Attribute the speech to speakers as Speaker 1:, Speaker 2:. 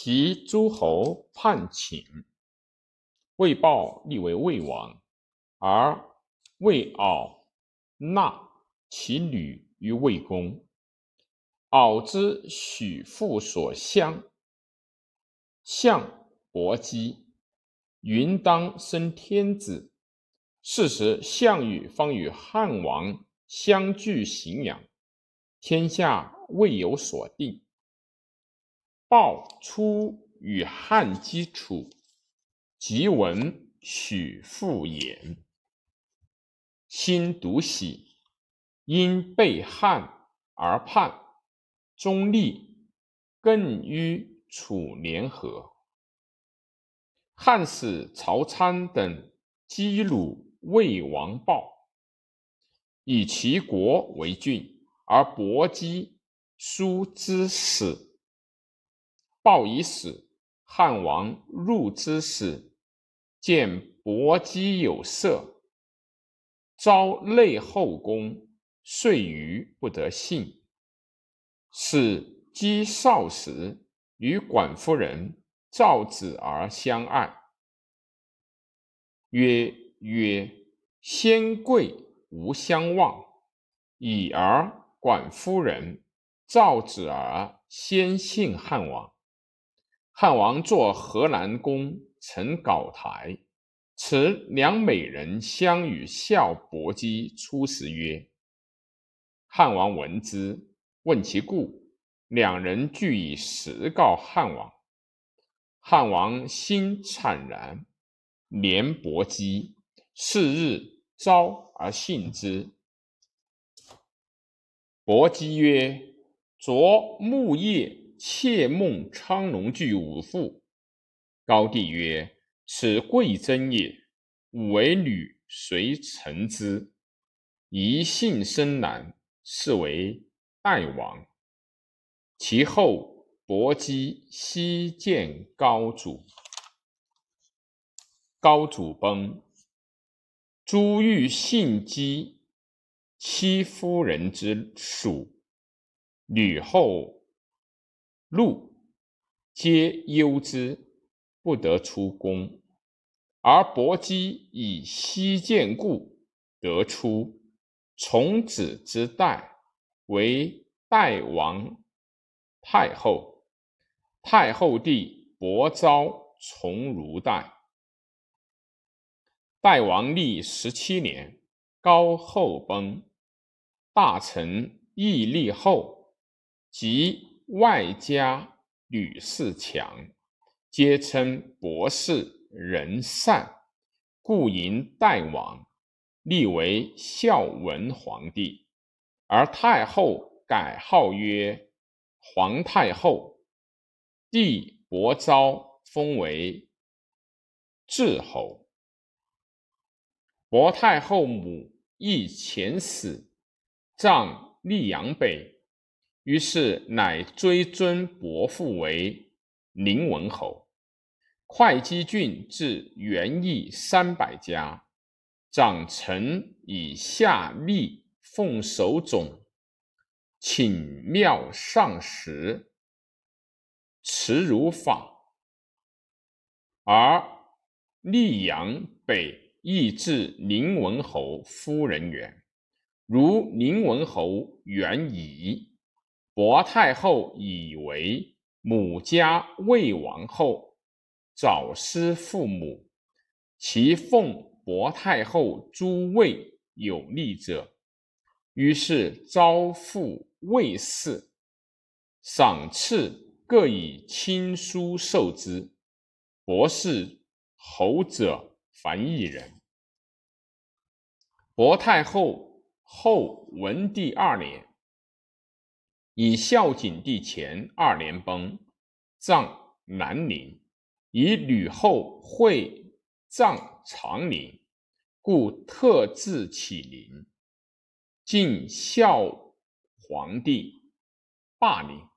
Speaker 1: 其诸侯叛秦，魏豹立为魏王，而魏敖纳其女于魏公。敖之许父所相，相伯姬云当生天子。是时，项羽方与汉王相距荥阳，天下未有所定。鲍出与汉基楚，即闻许复言，心独喜，因背汉而叛，中立，更与楚联合。汉使曹参等击虏魏王豹，以其国为郡，而伯姬叔之死。报已死，汉王入之时，见薄姬有色，召内后宫，遂于不得幸。使姬少时，与管夫人赵子儿相爱。曰曰，先贵无相忘，已而管夫人赵子儿先信汉王。汉王作河南宫，陈稿台，持两美人相与笑伯姬出时曰：“汉王闻之，问其故，两人俱以实告汉王。汉王心惨然，怜伯姬，是日召而信之。伯姬曰：‘昨木叶。’”妾梦昌隆具五妇。高帝曰：“此贵真也。吾为女，随臣之。宜幸生男，是为代王。”其后，伯姬西见高祖。高祖崩，朱欲信姬妻夫人之属，吕后。路皆忧之，不得出宫。而伯姬以西见故，得出，从子之代，为代王太后。太后弟伯昭从如代。代王历十七年，高后崩，大臣义立后，即。外加吕氏强，皆称博士仁善，故迎代王，立为孝文皇帝。而太后改号曰皇太后，帝伯昭封为至侯。伯太后母亦前死，葬溧阳北。于是，乃追尊伯父为宁文侯。会稽郡至元邑三百家，长臣以下吏奉守总，请庙上食，持如法。而溧阳北亦至宁文侯夫人园，如宁文侯元仪。薄太后以为母家魏王后，早失父母，其奉薄太后诸位有利者，于是招附魏氏，赏赐各以亲书授之。博士侯者凡一人。薄太后后文帝二年。以孝景帝前二年崩，葬南陵。以吕后会葬长陵，故特制起陵。晋孝皇帝霸陵。